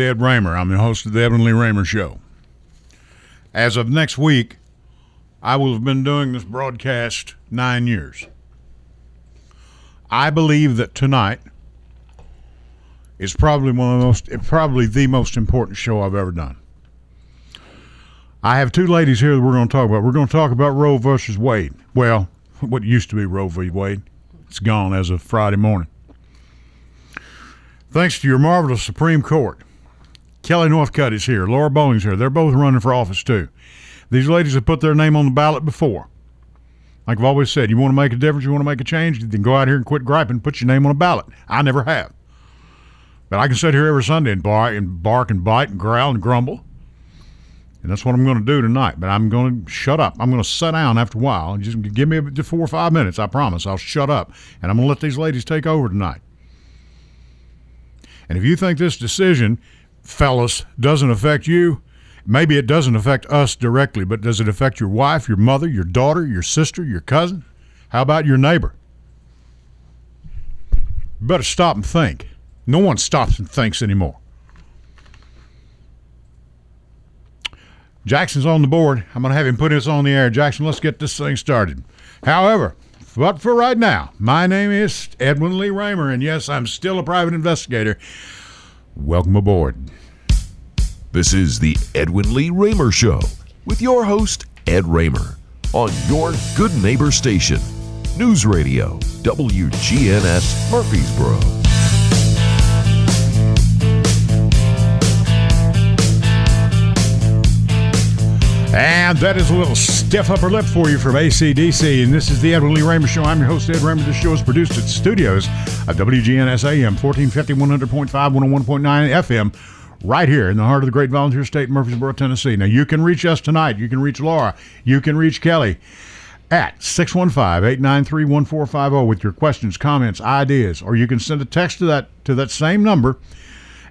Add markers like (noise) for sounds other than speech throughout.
Ed Raymer. I'm the host of the Edwin Lee Raymer Show. As of next week, I will have been doing this broadcast nine years. I believe that tonight is probably one of the most, probably the most important show I've ever done. I have two ladies here that we're going to talk about. We're going to talk about Roe versus Wade. Well, what used to be Roe v. Wade. It's gone as of Friday morning. Thanks to your marvelous Supreme Court Kelly Northcutt is here. Laura Bohling's here. They're both running for office too. These ladies have put their name on the ballot before. Like I've always said, you want to make a difference, you want to make a change, then go out here and quit griping, put your name on a ballot. I never have. But I can sit here every Sunday and bark and bark and bite and growl and grumble. And that's what I'm going to do tonight. But I'm going to shut up. I'm going to sit down after a while. Just give me four or five minutes. I promise. I'll shut up. And I'm going to let these ladies take over tonight. And if you think this decision fellas, doesn't affect you. Maybe it doesn't affect us directly, but does it affect your wife, your mother, your daughter, your sister, your cousin? How about your neighbor? You better stop and think. No one stops and thinks anymore. Jackson's on the board. I'm going to have him put this on the air. Jackson, let's get this thing started. However, but for right now, my name is Edwin Lee Raymer, and yes, I'm still a private investigator. Welcome aboard. This is the Edwin Lee Raymer Show with your host, Ed Raymer, on your good neighbor station, News Radio, WGNS Murfreesboro. And that is a little stiff upper lip for you from ACDC. And this is the Edwin Lee Raymer Show. I'm your host, Ed Raymer. This show is produced at studios of WGNS AM, 1450, 100.5, 101.9 FM, right here in the heart of the great volunteer state, Murfreesboro, Tennessee. Now, you can reach us tonight. You can reach Laura. You can reach Kelly at 615-893-1450 with your questions, comments, ideas, or you can send a text to that to that same number,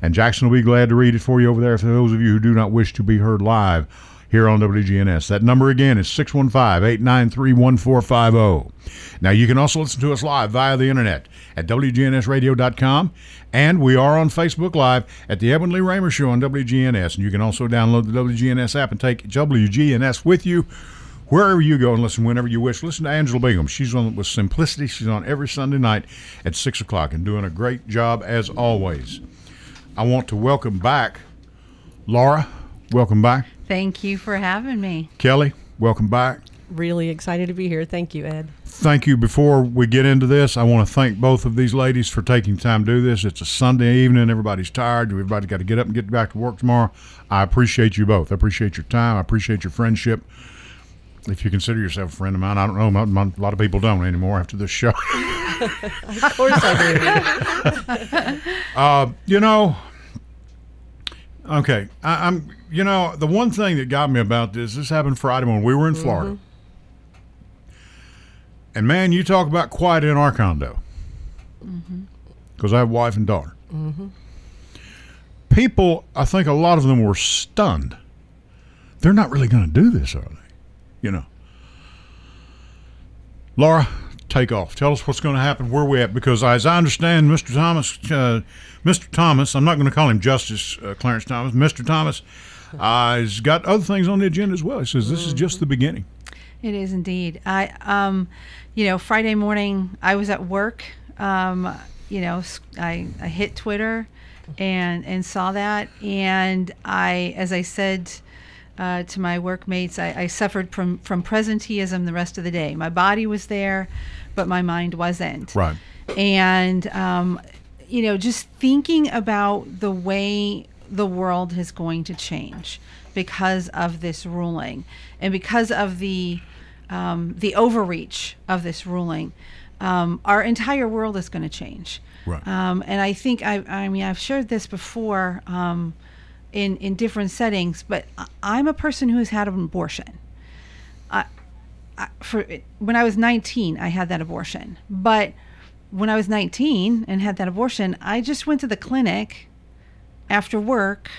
and Jackson will be glad to read it for you over there for those of you who do not wish to be heard live here on WGNS. That number again is 615 893 1450. Now, you can also listen to us live via the internet at WGNSradio.com, and we are on Facebook Live at the Edwin Lee Raymer Show on WGNS. And you can also download the WGNS app and take WGNS with you wherever you go and listen whenever you wish. Listen to Angela Bingham. She's on with Simplicity. She's on every Sunday night at 6 o'clock and doing a great job as always. I want to welcome back Laura. Welcome back. Thank you for having me. Kelly, welcome back. Really excited to be here. Thank you, Ed. Thank you. Before we get into this, I want to thank both of these ladies for taking time to do this. It's a Sunday evening. Everybody's tired. Everybody's got to get up and get back to work tomorrow. I appreciate you both. I appreciate your time. I appreciate your friendship. If you consider yourself a friend of mine, I don't know. A lot of people don't anymore after this show. (laughs) of course I do. (laughs) uh, you know, okay. I, I'm you know, the one thing that got me about this, this happened Friday when we were in Florida. Mm-hmm. And man, you talk about quiet in our condo. Because mm-hmm. I have a wife and daughter. Mm-hmm. People, I think a lot of them were stunned. They're not really going to do this, are they? You know. Laura, take off. Tell us what's going to happen, where we at, because as I understand, Mr. Thomas, uh, Mr. Thomas, I'm not going to call him Justice uh, Clarence Thomas, Mr. Thomas (laughs) uh, he's got other things on the agenda as well. He says this is just the beginning. It is indeed. I, um, you know, Friday morning I was at work. Um, you know, I, I hit Twitter and and saw that, and I, as I said. Uh, to my workmates, I, I, suffered from from presenteeism the rest of the day. My body was there, but my mind wasn't. Right. And um, you know, just thinking about the way the world is going to change because of this ruling and because of the um, the overreach of this ruling. Um, our entire world is going to change. Right. Um, and I think I, I mean I've shared this before um, in in different settings, but I'm a person who has had an abortion. I, I, for when I was 19, I had that abortion, but when I was 19 and had that abortion, I just went to the clinic after work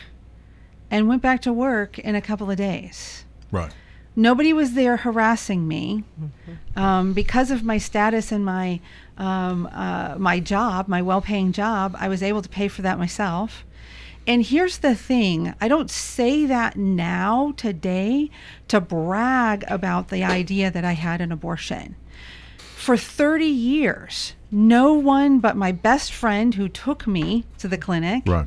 and went back to work in a couple of days. Right. Nobody was there harassing me mm-hmm. um, because of my status and my um, uh, my job, my well-paying job. I was able to pay for that myself, And here's the thing I don't say that now, today, to brag about the idea that I had an abortion. For 30 years, no one but my best friend who took me to the clinic Right.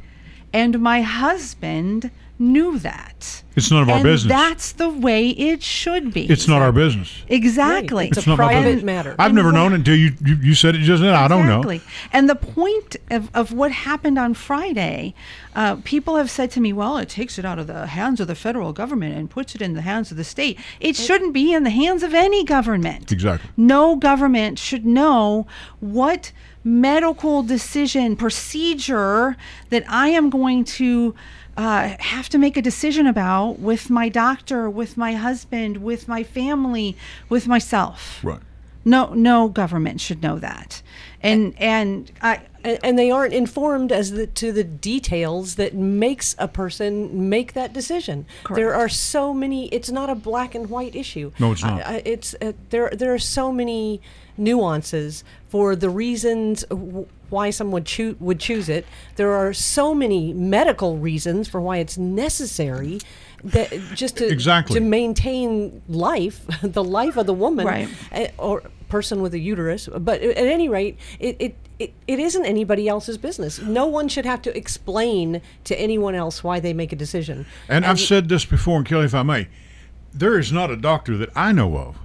and my husband knew that. It's none of our and business. That's the way it should be. It's not our business. Exactly. It's, It's a not my private business. matter. I've never known it until you, you you said it just then. I don't know. Exactly. And the point of, of what happened on Friday, uh, people have said to me, well, it takes it out of the hands of the federal government and puts it in the hands of the state. It shouldn't be in the hands of any government. Exactly. No government should know what medical decision procedure that I am going to uh, have to make a decision about with my doctor, with my husband, with my family, with myself. Right. No, no government should know that. And and I and, and they aren't informed as the, to the details that makes a person make that decision. Correct. There are so many. It's not a black and white issue. No, it's not. I, I, it's uh, there. There are so many nuances for the reasons w- why someone choo- would choose it. There are so many medical reasons for why it's necessary. That just to Exactly. to maintain life, (laughs) the life of the woman, Right. eh, or person with a uterus. But at any rate, it, it, it, it isn't anybody else's business. No one should have to explain to anyone else why they make a decision. And I've said this before, and Kelly, if I may, there is not a doctor that I know of,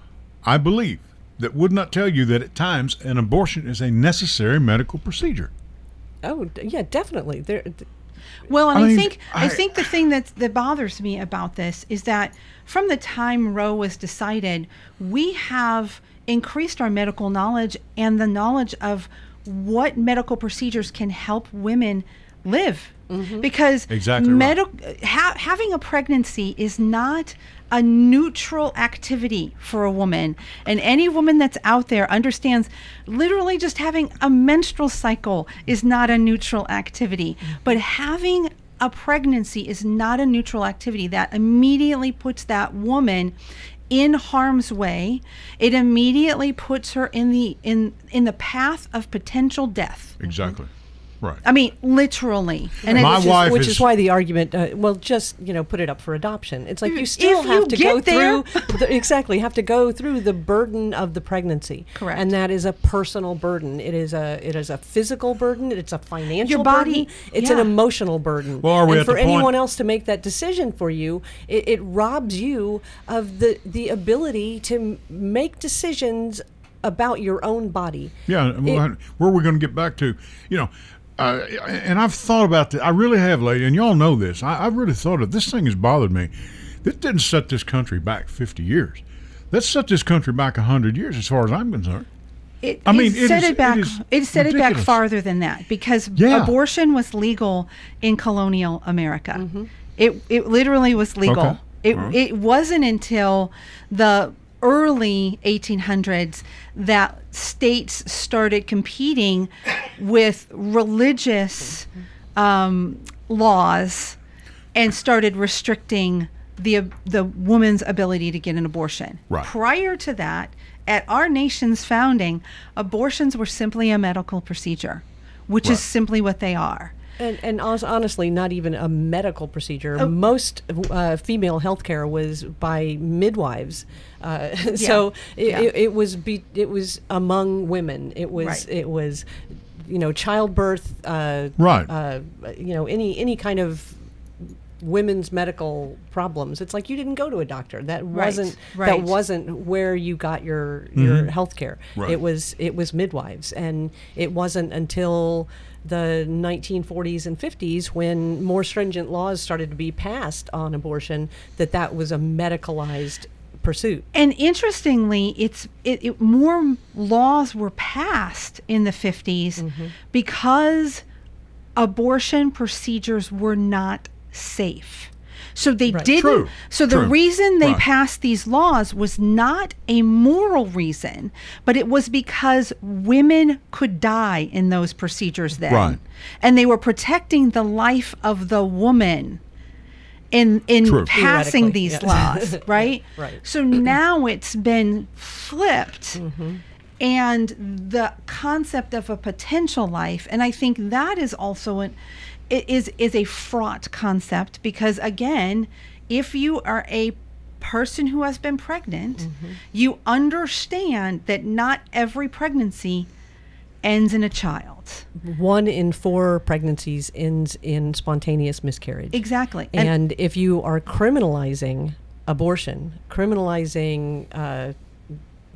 I believe, that would not tell you that at times an abortion is a necessary medical procedure. Oh, yeah, definitely. There, th- Well, and I I, mean, think I, I- think the thing that that bothers me about this is that from the time Roe was decided, we have increased our medical knowledge and the knowledge of what medical procedures can help women live. Mm-hmm. Because Exactly right. ha- having a pregnancy is not a neutral activity for a woman. And any woman that's out there understands literally just having a menstrual cycle is not a neutral activity. Mm-hmm. But having a pregnancy is not a neutral activity. That immediately puts that woman in harm's way. It immediately puts her in the in in the path of potential death. Exactly. Right. I mean, literally. And My which, wife is, which is- is why the argument, uh, well, just you know, put it up for adoption. It's like you If still you have to go there- through (laughs) the, exactly have to go through the burden of the pregnancy. Correct. and that is a personal burden. It is a it is a physical burden. It's a financial Your body- burden. It's an emotional burden. Well, are we and at for the point- anyone else to make that decision for you, it, it robs you of the the ability to make decisions about your own body. Yeah, well, where are we going to get back to? You know, uh, and I've thought about this. I really have, lady, and y'all know this. I, I've really thought of this thing has bothered me. This didn't set this country back 50 years. Let's set this country back 100 years, as far as I'm concerned. It, I mean, it it set is- it back. it It, set it back farther than that because Yeah. abortion was legal in colonial America. It it literally was legal. Okay. It right. it wasn't until the early 1800s that states started competing with religious um, laws and started restricting the the woman's ability to get an abortion. Right. Prior to that, at our nation's founding, abortions were simply a medical procedure, which Right. is simply what they are. And, and honestly, not even a medical procedure. Oh. Most uh, female health care was by midwives. Uh, (laughs) so it, Yeah. it, it was be, it was among women. It was Right. it was, you know, childbirth. Uh, Right. Uh, you know, any any kind of women's medical problems. It's like you didn't go to a doctor. That Right, wasn't right. that wasn't where you got your your mm-hmm. health care. Right. It was it was midwives, and it wasn't until the 1940s and 50s when more stringent laws started to be passed on abortion that that was a medicalized pursuit. And interestingly, it's it, it more laws were passed in the 50s mm-hmm. because abortion procedures were not safe. So they Right. didn't. True, So the true, reason they right. passed these laws was not a moral reason, but it was because women could die in those procedures then, Right. and they were protecting the life of the woman in in True. passing these yes. laws, (laughs) right? Right. So now it's been flipped. Mm-hmm. And the concept of a potential life, and I think that is also an, it is is a fraught concept because again, if you are a person who has been pregnant, Mm-hmm. you understand that not every pregnancy ends in a child. One in four pregnancies ends in spontaneous miscarriage. Exactly. And, if you are criminalizing abortion, criminalizing uh,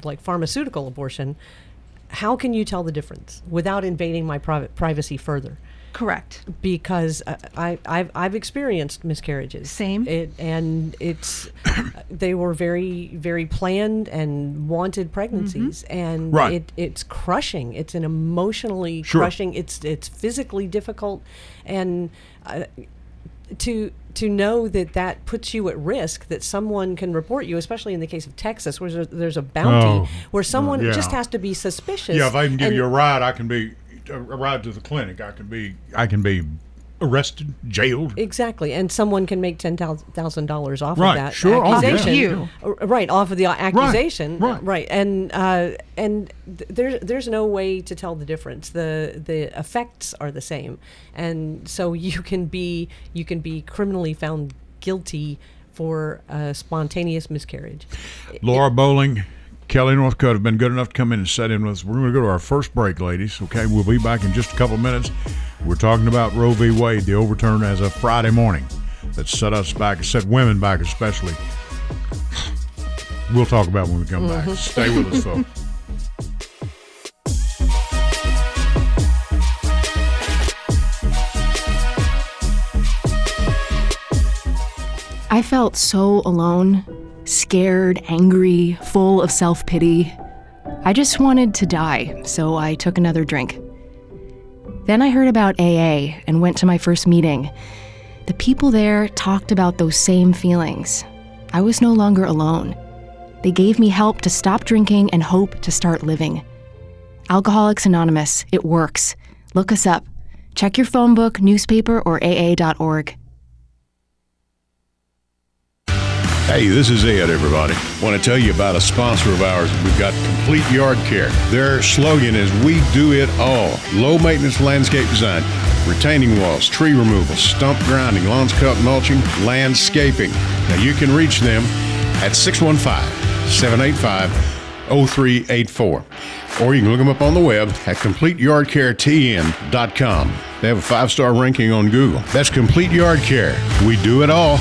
like pharmaceutical abortion, how can you tell the difference without invading my private privacy further? Correct. Because uh, I, I've, I've experienced miscarriages. Same. It, and it's (coughs) they were very very planned and wanted pregnancies, and Right. it, it's crushing. It's an emotionally Sure. crushing. It's it's physically difficult, and uh, to to know that that puts you at risk that someone can report you, especially in the case of Texas, where there's, there's a bounty Oh, where someone yeah. just has to be suspicious. Yeah, if I can give and- you a ride, I can be a ride to the clinic. I can be I can be arrested, jailed. Exactly, and someone can make ten thousand dollars off Right, of that sure, oh, yeah. You. Uh, right off of the accusation, right. Right. and uh, and th- there's there's no way to tell the difference. the The effects are the same, and so you can be you can be criminally found guilty for a spontaneous miscarriage. Laura Bohling, Kelly Northcutt have been good enough to come in and set in with us. We're going to go to our first break, ladies. Okay, we'll be back in just a couple minutes. We're talking about Roe v. Wade, the overturn as of Friday morning that set us back, set women back especially. We'll talk about when we come back. Mm-hmm. Stay with us, folks. (laughs) I felt so alone, scared, angry, full of self pity. I just wanted to die, so I took another drink. Then I heard about AA and went to my first meeting. The people there talked about those same feelings. I was no longer alone. They gave me help to stop drinking and hope to start living. Alcoholics Anonymous, it works. Look us up. Check your phone book, newspaper, or AA.org. Hey, this is Ed, everybody. Want to tell you about a sponsor of ours. We've got Complete Yard Care. Their slogan is We Do It All. Low maintenance landscape design, retaining walls, tree removal, stump grinding, lawns cut, mulching, landscaping. Now you can reach them at 615 785 0384. Or you can look them up on the web at CompleteYardCareTN.com. They have a five star ranking on Google. That's Complete Yard Care. We do it all.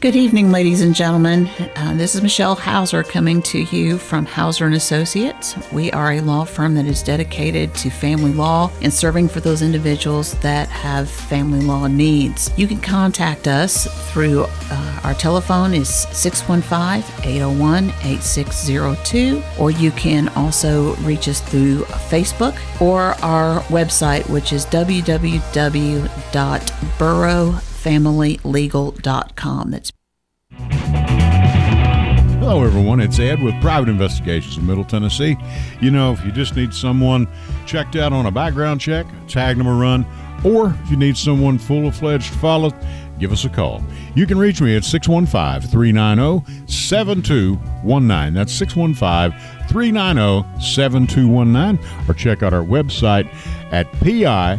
Good evening, ladies and gentlemen. Uh, this is Michelle Hauser coming to you from Hauser and Associates. We are a law firm that is dedicated to family law and serving for those individuals that have family law needs. You can contact us through uh, our telephone is 615-801-8602 or you can also reach us through Facebook or our website which is www.burrowfamilylegal.com. That's Hello, everyone. It's Ed with Private Investigations in Middle Tennessee. You know, if you just need someone checked out on a background check, tag them a run, or if you need someone full of fledged follow, give us a call. You can reach me at 615 390 7219. That's 615 390 7219. Or check out our website at piofmt.com.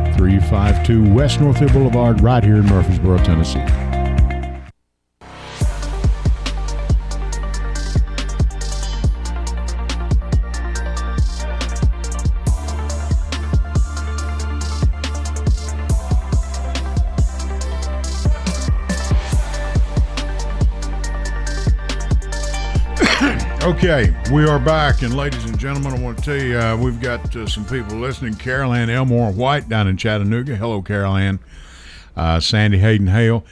352 West Northfield Boulevard, right here in Murfreesboro, Tennessee. Okay, we are back, and ladies and gentlemen, I want to tell you uh, we've got uh, some people listening. Carol Ann Elmore White down in Chattanooga. Hello, Carol Ann. Uh, Sandy Hayden Hale.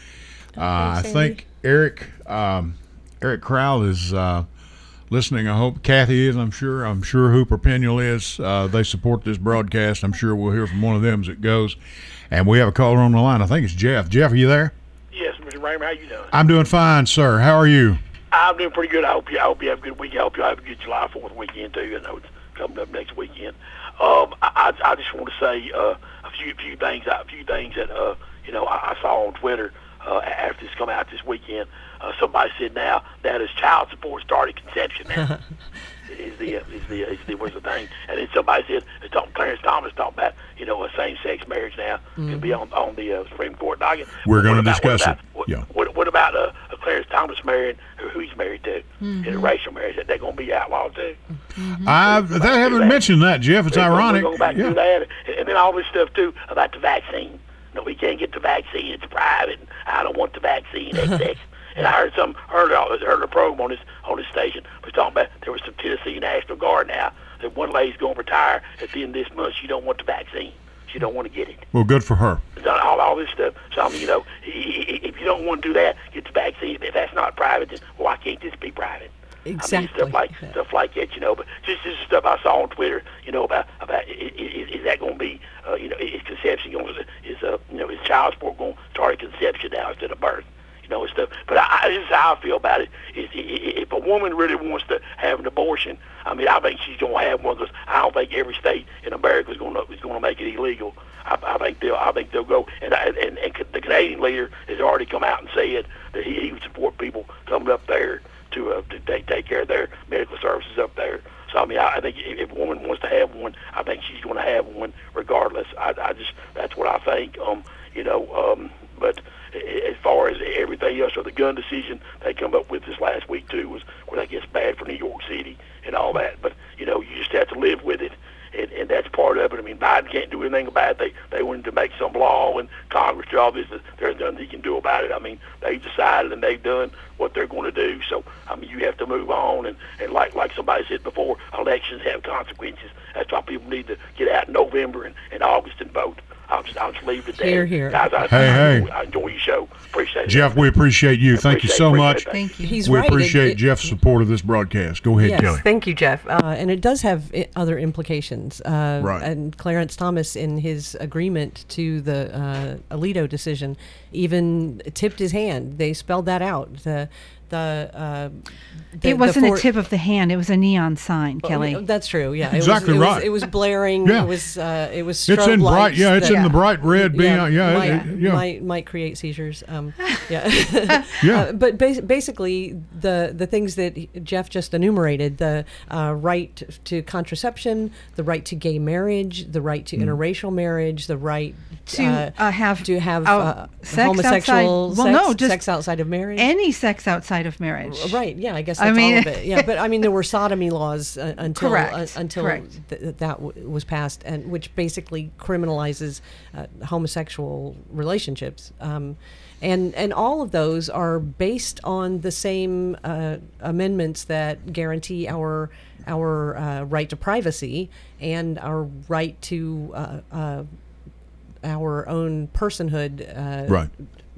Uh, I think Eric um, Eric Crowell is uh, listening. I hope Kathy is. I'm sure. I'm sure Hooper Peniel is. Uh, they support this broadcast. I'm sure we'll hear from one of them as it goes. And we have a caller on the line. I think it's Jeff. Jeff, are you there? Yes, Mr. Raymer, how you doing? I'm doing fine, sir. How are you? I'm doing pretty good. I hope you. I hope you have a good week. I hope you have a good July Fourth weekend too. I know it's coming up next weekend. Um, I, I I just want to say uh, a few few things. A few things that uh, you know I, I saw on Twitter uh, after this come out this weekend. Uh, somebody said now that is child support started conception now. (laughs) is the is the is the was the thing, and then somebody said it's talking Clarence Thomas talking about you know a same sex marriage now can be on on the uh, Supreme Court docket. We're gonna discuss what about, it. What, Yeah. what, what about uh, uh, Thomas marrying who, who he's married to? Interracial marriage that they're going to be outlawed too. I they haven't mentioned that, Jeff. It's They're ironic. We're going back Yeah. to that, and, and then all this stuff too about the vaccine. No, we can't get the vaccine. It's private. I don't want the vaccine. (laughs) And I heard some heard heard a program on this on this station was talking about there was some Tennessee National Guard now that one lady's going to retire at the end of this month. She don't want the vaccine. She don't want to get it. Well, good for her. All, all this stuff. So I mean, you know, i- i- if you don't want to do that, get the vaccine. If that's not private, then why can't this be private? I mean, Exactly. stuff like Yeah. stuff like that, you know. But just just stuff I saw on Twitter, you know, about about i- i- is, is that going to be, uh, you know, is conception going to is uh, you know, is child support going to start at conception now instead of birth? Know, and stuff. But I, I, this is how I feel about it. Is if a woman really wants to have an abortion, I mean, I think she's to have one because I don't think every state in America is to is to make it illegal. I, I think they'll I think they'll go and, and and the Canadian leader has already come out and said that he, he would support people coming up there to uh, to take take care of their medical services up there. So I mean, I, I think if, if a woman wants to have one, I think she's going to have one regardless. I, I just that's what I think. Um, you know, um, but as far as everything else, or the gun decision they come up with this last week too was, well, I guess bad for New York City and all that. But you know, you just have to live with it. And, and that's part of it. I mean, Biden can't do anything about it. They they wanted to make some law, and Congress do all this. There's nothing he can do about it. I mean, they've decided and they've done what they're going to do. So I mean, you have to move on. And, and like like somebody said before, elections have consequences. That's why people need to get out in November and, and August and vote. I'll just I'll just leave it there. Hear, hear. Guys, I, Hey, I, hey. Enjoy, I enjoy your show. Appreciate it. Jeff, we appreciate you. Thank you so much. that. Thank you. He's We right. Appreciate it- Jeff's support of this broadcast. Go ahead, Yes, Kelly. thank you, Jeff. Uh, and it does have other implications. Uh, Right. And Clarence Thomas, in his agreement to the uh, Alito decision, even tipped his hand. They spelled that out. The the, uh, the it wasn't the a tip of the hand. It was a neon sign, Kelly. Oh, That's true. Yeah, Exactly it was, right. It was, it was blaring. Yeah. It was. Uh, it was. It's in bright. Yeah, it's in the bright red. Being, yeah, yeah, might, it- yeah. might might create seizures. Um, yeah, (laughs) Yeah. Uh, but bas- basically, the the things that Jeff just enumerated: the uh, right to contraception, the right to gay marriage, the right to Mm. interracial marriage, the right To, uh, have to have uh, sex homosexual outside- well, sex, no, just sex outside of marriage. Any sex outside of marriage. Right. Yeah. I guess I that's mean- all of it. Yeah. But I mean, there were sodomy laws uh, (laughs) until uh, until correct. th- that w- was passed, and which basically criminalizes uh, homosexual relationships. Um, and and all of those are based on the same uh, amendments that guarantee our our uh, right to privacy and our right to uh, uh, our own personhood uh, Right.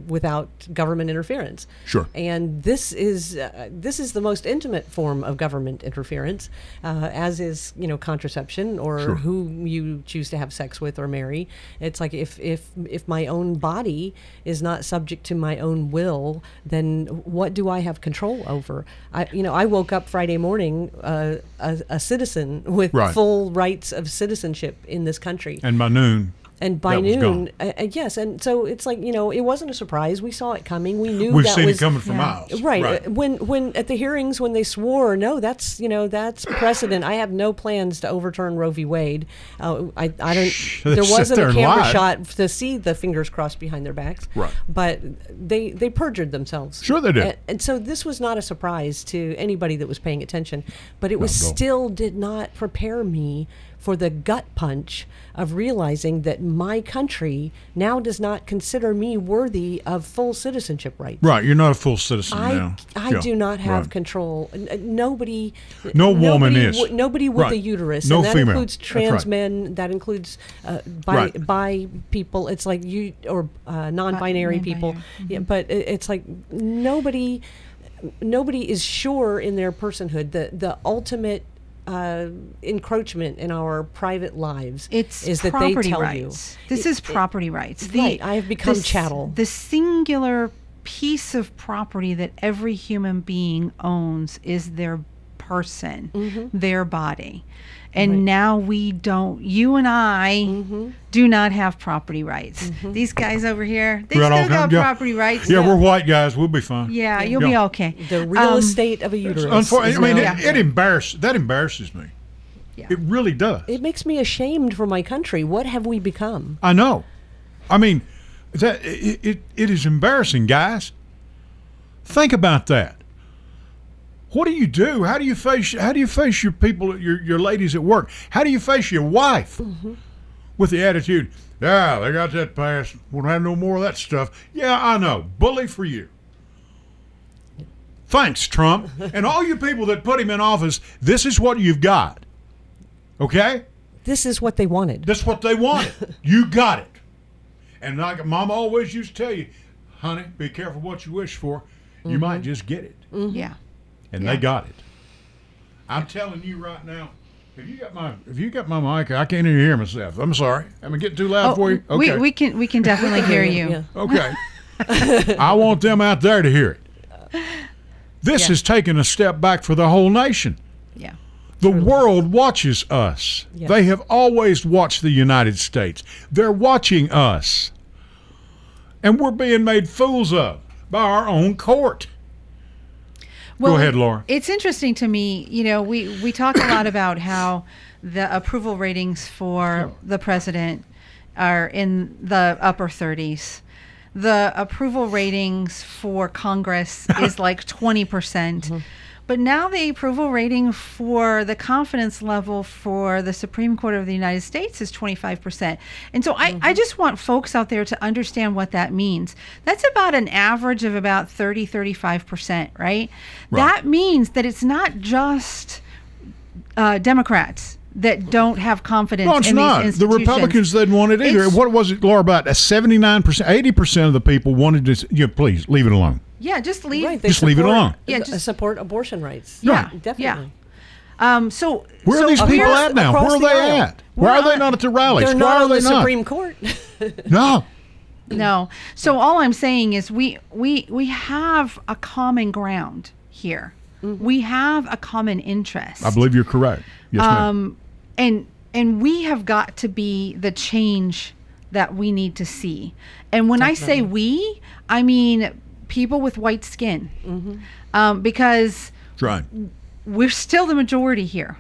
without government interference. Sure. And this is uh, this is the most intimate form of government interference, uh, as is you know contraception or Sure. who you choose to have sex with or marry. It's like if if if my own body is not subject to my own will, then what do I have control over? I you know I woke up Friday morning uh, a, a citizen (laughs) with Right. full rights of citizenship in this country And by noon, and by That was noon, gone. uh, uh, yes, and so it's like you know, it wasn't a surprise. We saw it coming. We knew we've that seen was it coming for yeah. miles. right. uh, When when at the hearings when they swore, no, that's you know that's precedent. I have no plans to overturn Roe v. Wade. Uh, I I don't. They there wasn't there a camera lie. shot to see the fingers crossed behind their backs. Right. But they they perjured themselves. Sure they did. And, and so this was not a surprise to anybody that was paying attention. But it was Not at all. still did not prepare me for the gut punch of realizing that my country now does not consider me worthy of full citizenship rights. Right, you're not a full citizen I, now. I Yeah, do not have right. control. N- Nobody. No woman is. w- nobody with Right. a uterus. No and that female. includes trans right. men. That includes uh, bi, Right. bi people. It's like you or uh, non-binary people. non-binary. Yeah, but it, it's like nobody nobody is sure in their personhood. The the ultimate uh, encroachment in our private lives It's is that property they tell rights. you This It- is it- property rights. right, I have become the chattel. The singular piece of property that every human being owns is their person, Mm-hmm. their body. And now we don't, you and I do not have property rights. Mm-hmm. These guys over here, they We got still got yeah. property rights. Yeah, we're white guys. We'll be fine. Yeah, you'll be okay. the real Um, estate of a uterus. Unfor- I mean, now- it, it embarrasses. That embarrasses me. Yeah. It really does. it makes me ashamed for my country. What have we become? I know. I mean, that it, it, it is embarrassing, guys. Think about that. What do you do? How do you face? How do you face your people, your your ladies at work? How do you face your wife mm-hmm. with the attitude? Yeah, they got that passed. Won't have no more of that stuff. Yeah, I know. Bully for you. Thanks, Trump, (laughs) and all you people that put him in office. This is what you've got. Okay. This is what they wanted. That's what they wanted. (laughs) you got it. And like Mama always used to tell you, honey, be careful what you wish for. You might mm-hmm. just get it. Yeah. And Yeah. they got it. I'm telling you right now. If you got my if you got my mic, I can't even hear myself. I'm sorry. Am I getting too loud oh, for you? Okay. Oh, we, we can we can definitely hear (laughs) you. Yeah. (laughs) okay. (laughs) I want them out there to hear it. This Yeah. is taking a step back for the whole nation. Yeah. The world watches us. Yes. They have always watched the United States. They're watching us. And we're being made fools of by our own court. Go ahead, Laura. It's interesting to me, you know, we, we talk a lot about how the approval ratings for the president are in the upper 30s. The approval ratings for Congress (laughs) is like 20%. percent Mm-hmm. But now the approval rating for the confidence level for the Supreme Court of the United States is 25%. And so I, Mm-hmm. I just want folks out there to understand what that means. That's about an average of about 30, 35%, right? That means that it's not just uh, Democrats that don't have confidence No, it's not. The. Republicans didn't want it either. It's- What was it, Laura? About seventy-nine percent, eighty percent of the people wanted to. You know, please leave it alone. Yeah, just leave. Right, they Just leave it support- alone. Yeah, just- support abortion rights. Yeah, definitely. yeah. Um, so Where so are these people at now? Where are the they aisle. at? Why are We're they not at the rallies? They're Why not are they the not? Supreme Court. (laughs) No. No. So all I'm saying is we we we have a common ground here. We have a common interest. I believe you're correct. Yes, ma'am. um, and and we have got to be the change that we need to see. And when I say we, I mean people with white skin, um, because That's right. we're still the majority here.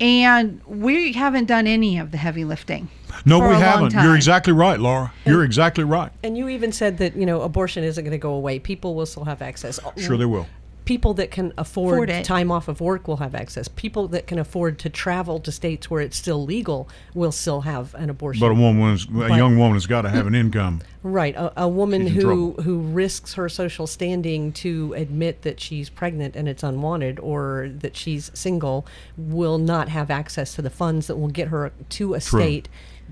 And we haven't done any of the heavy lifting. No, for we a haven't. You're exactly right, Laura. You're exactly right. and you even said that you know abortion isn't going to go away. People will still have access. Sure, they will. People that can afford, Afford time off of work will have access. People that can afford to travel to states where it's still legal will still have an abortion. But a woman's, a young woman has got to have an income. Right, a, a woman who trouble. who risks her social standing to admit that she's pregnant and it's unwanted, or that she's single, will not have access to the funds that will get her to a True. state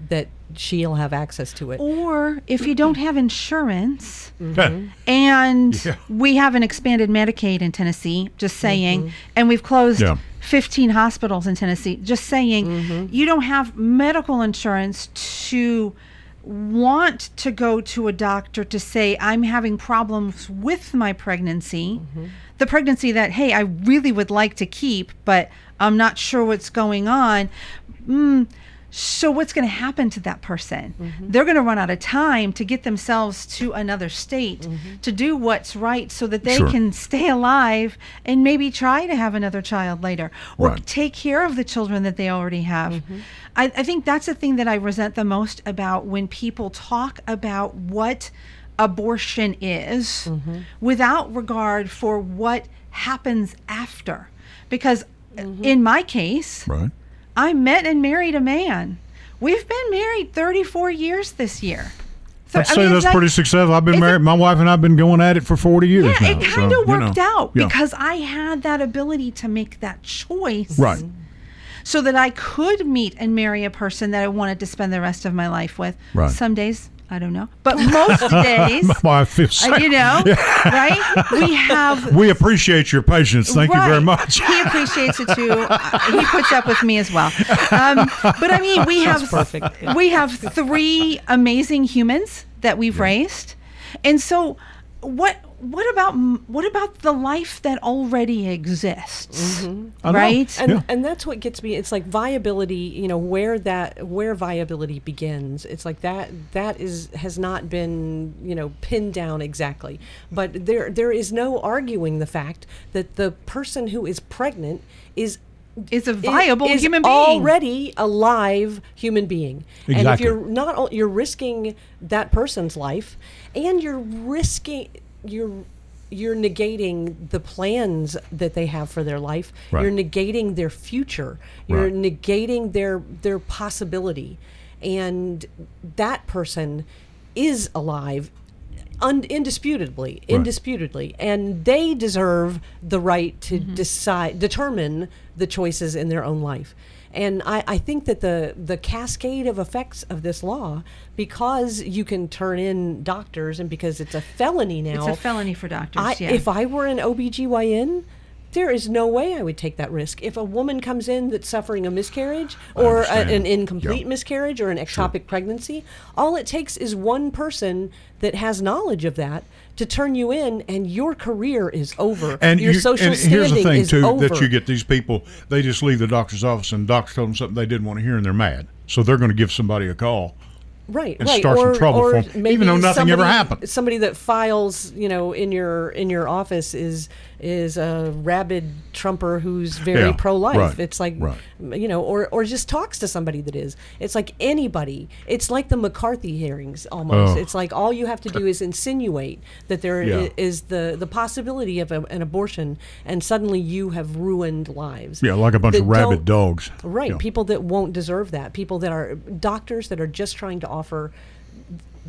that she'll have access to it. Or if you don't have insurance, mm-hmm. Okay. and Yeah. we have an expanded Medicaid in Tennessee, just saying, mm-hmm. and we've closed Yeah. 15 hospitals in Tennessee, just saying, mm-hmm. you don't have medical insurance to want to go to a doctor to say, I'm having problems with my pregnancy, the pregnancy that, hey, I really would like to keep, but I'm not sure what's going on. Mm, so what's going to happen to that person? Mm-hmm. They're going to run out of time to get themselves to another state mm-hmm. to do what's right so that they Sure. can stay alive and maybe try to have another child later or Right. take care of the children that they already have. Mm-hmm. I, I think that's the thing that I resent the most about when people talk about what abortion is without regard for what happens after. Because uh, in my case, Right. I met and married a man. We've been married 34 years this year. So, I'd I say mean, that's like- pretty successful. I've been married. my wife and I've been going at it for 40 years Yeah, now. it kind so, of you worked know, out yeah. because I had that ability to make that choice. Right. So that I could meet and marry a person that I wanted to spend the rest of my life with. Right. Some days I don't know. But most (laughs) days, (laughs) I feel uh, sorry. you know, right? We have (laughs) We appreciate your patience. Thank you very much. He appreciates it too. Uh, he puts up with me as well. Um, but I mean, we have perfect. we have three amazing humans that we've raised, and so what? What about what about the life that already exists? Mm-hmm. I know. Right? and Yeah. and that's what gets me it's like viability you know where that where viability begins it's like that that is has not been you know pinned down exactly but there there is no arguing the fact that the person who is pregnant is Is a i- viable is human being. already a live human being exactly. and if you're not you're risking that person's life and you're risking you're you're negating the plans that they have for their life. Right. you're negating their future. You're Right. negating their their possibility. And that person is alive un- indisputably indisputably. And they deserve the right to mm-hmm. decide determine the choices in their own life and I, I think that the the cascade of effects of this law because you can turn in doctors and because it's a felony now It's a felony for doctors. I, yeah. If I were an OBGYN, there is no way I would take that risk. If a woman comes in that's suffering a miscarriage or a, an incomplete Yeah. miscarriage or an ectopic pregnancy, all it takes is one person that has knowledge of that to turn you in and your career is over. And your you- social and standing here's the thing too over. that you get these people they just leave the doctor's office and the doctor told them something they didn't want to hear and they're mad so they're going to give somebody a call right, and right. start some or, trouble or for 'em, maybe even though nothing ever somebody- happened. Somebody that files, you know, in your in your office is is a rabid Trumper who's very Yeah, pro life. right, It's like right. you know, or or just talks to somebody that is. It's like anybody. It's like the McCarthy hearings almost. Oh. It's like all you have to do is insinuate that there Yeah. is the the possibility of a, an abortion, and suddenly you have ruined lives. yeah like a bunch of rabid dogs Right. Yeah. People that won't deserve that. People that are doctors that are just trying to offer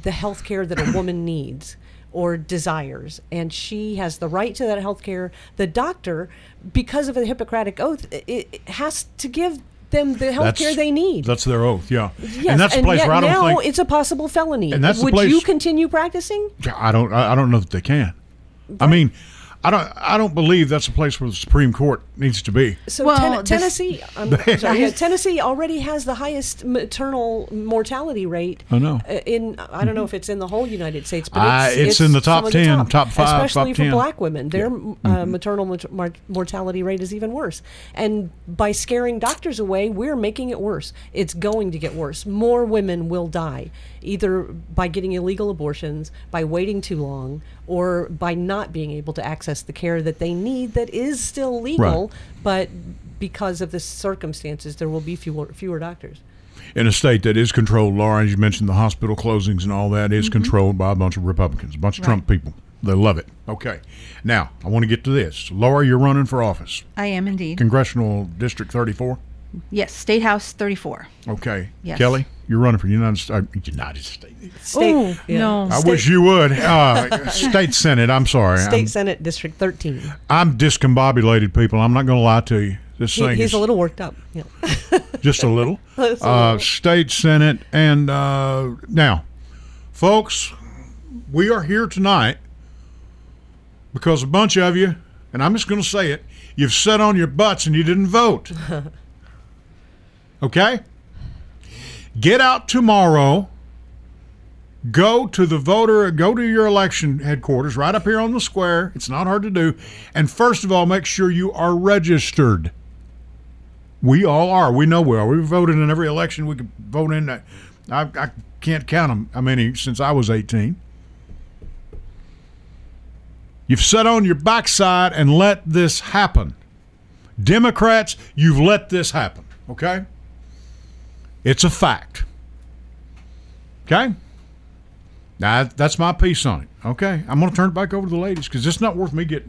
the health care that a woman needs or desires. And she has the right to that health care. The doctor, because of the Hippocratic Oath, it, it has to give them the health care they need. that's their oath yeah Yes, and that's the place yet where I don't now think it's a possible felony. And that's the Would place- you continue practicing? I don't I I don't know that they can I mean I don't I don't believe that's a place where the Supreme Court needs to be So Well, Ten- this- Tennessee, I'm (laughs) sorry, yeah, Tennessee already has the highest maternal mortality rate. I know. uh, In I don't know if it's in the whole United States, but Uh, it's, it's in the top some of 10, top five, especially top for 10. Black women. Their Mm-hmm. uh, maternal mort- mor- mortality rate is even worse. And by scaring doctors away, we're making it worse. It's going to get worse. More women will die either by getting illegal abortions, by waiting too long, or by not being able to access the care that they need that is still legal, but because of the circumstances, there will be fewer fewer doctors. in a state that is controlled, Laura, as you mentioned, the hospital closings and all that is Mm-hmm. controlled by a bunch of Republicans, a bunch of Trump people. They love it. Okay. Now, I want to get to this. Laura, you're running for office. I am indeed. Congressional District 34. yes, State House 34. Okay. Yes. Kelly, you're running for United, St- uh, United States. State, Oh, no. I State- wish you would. Uh, (laughs) state Senate, I'm sorry. State I'm, Senate District 13. I'm discombobulated, people. I'm not going to lie to you. This He, thing he's is a little worked up. Yeah. (laughs) just a little. (laughs) Just a uh, little. state senate, and uh, now, folks, we are here tonight because a bunch of you, and I'm just going to say it, you've sat on your butts and you didn't vote. okay, get out tomorrow. Go to the voter, go to your election headquarters right up here on the square. It's not hard to do. And first of all, make sure you are registered. We all are. We know we are. We've voted in every election we could vote in. I, I can't count them. How many since I was 18? You've sat on your backside and let this happen. Democrats, you've let this happen. Okay? It's a fact. Okay? Now, that's my piece on it. Okay? I'm going to turn it back over to the ladies because it's not worth me get,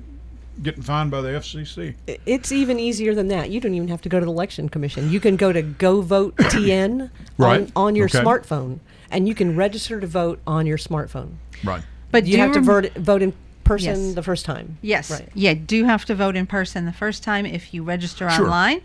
getting fined by the FCC. It's even easier than that. You don't even have to go to the election commission. You can go to Go Vote TN (coughs) Right. on, on your Okay. smartphone, and you can register to vote on your smartphone. Right. But You do have to vote vote in person Yes. the first time. Yes. Right. Yeah, do have to vote in person the first time if you register Sure. online.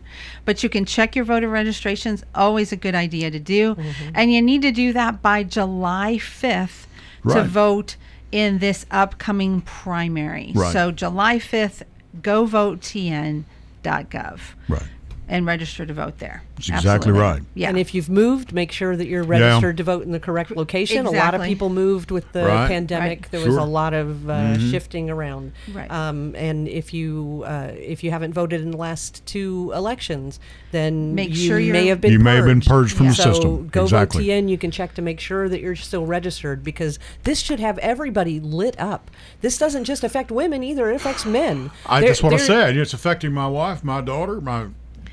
But you can check your voter registrations. Always a good idea to do. Mm-hmm. And you need to do that by July 5th to vote in this upcoming primary. Right. So July 5th, govotetn.gov Right. And register to vote there. That's exactly Absolutely. right. Yeah. And if you've moved, make sure that you're registered to vote in the correct location. Exactly. A lot of people moved with the Right. pandemic. Right. There Sure. was a lot of uh, shifting around. Right. Um, and if you uh, if you haven't voted in the last two elections, then Make you sure you're- may have been You may have been purged from the system. so system. go Exactly. vote TN. You can check to make sure that you're still registered because this should have everybody lit up. This doesn't just affect women either; it affects men. I, There- that's what I there- said. It's affecting my wife, my daughter, my.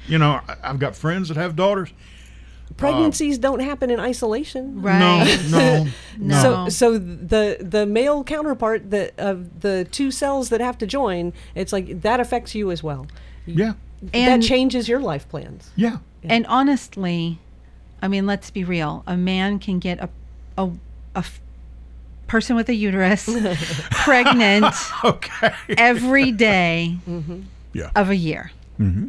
You know, I- I've got friends that have daughters. Pregnancies uh, don't happen in isolation. right. (laughs) No, no, No. So, so the the male counterpart that of the two cells that have to join, it's like that affects you as well. Yeah, And- that changes your life plans. yeah. And honestly, I mean, let's be real. A man can get a a, a f- person with a uterus (laughs) pregnant (laughs) Okay. every day mm-hmm. Yeah. of a year. Mm-hmm.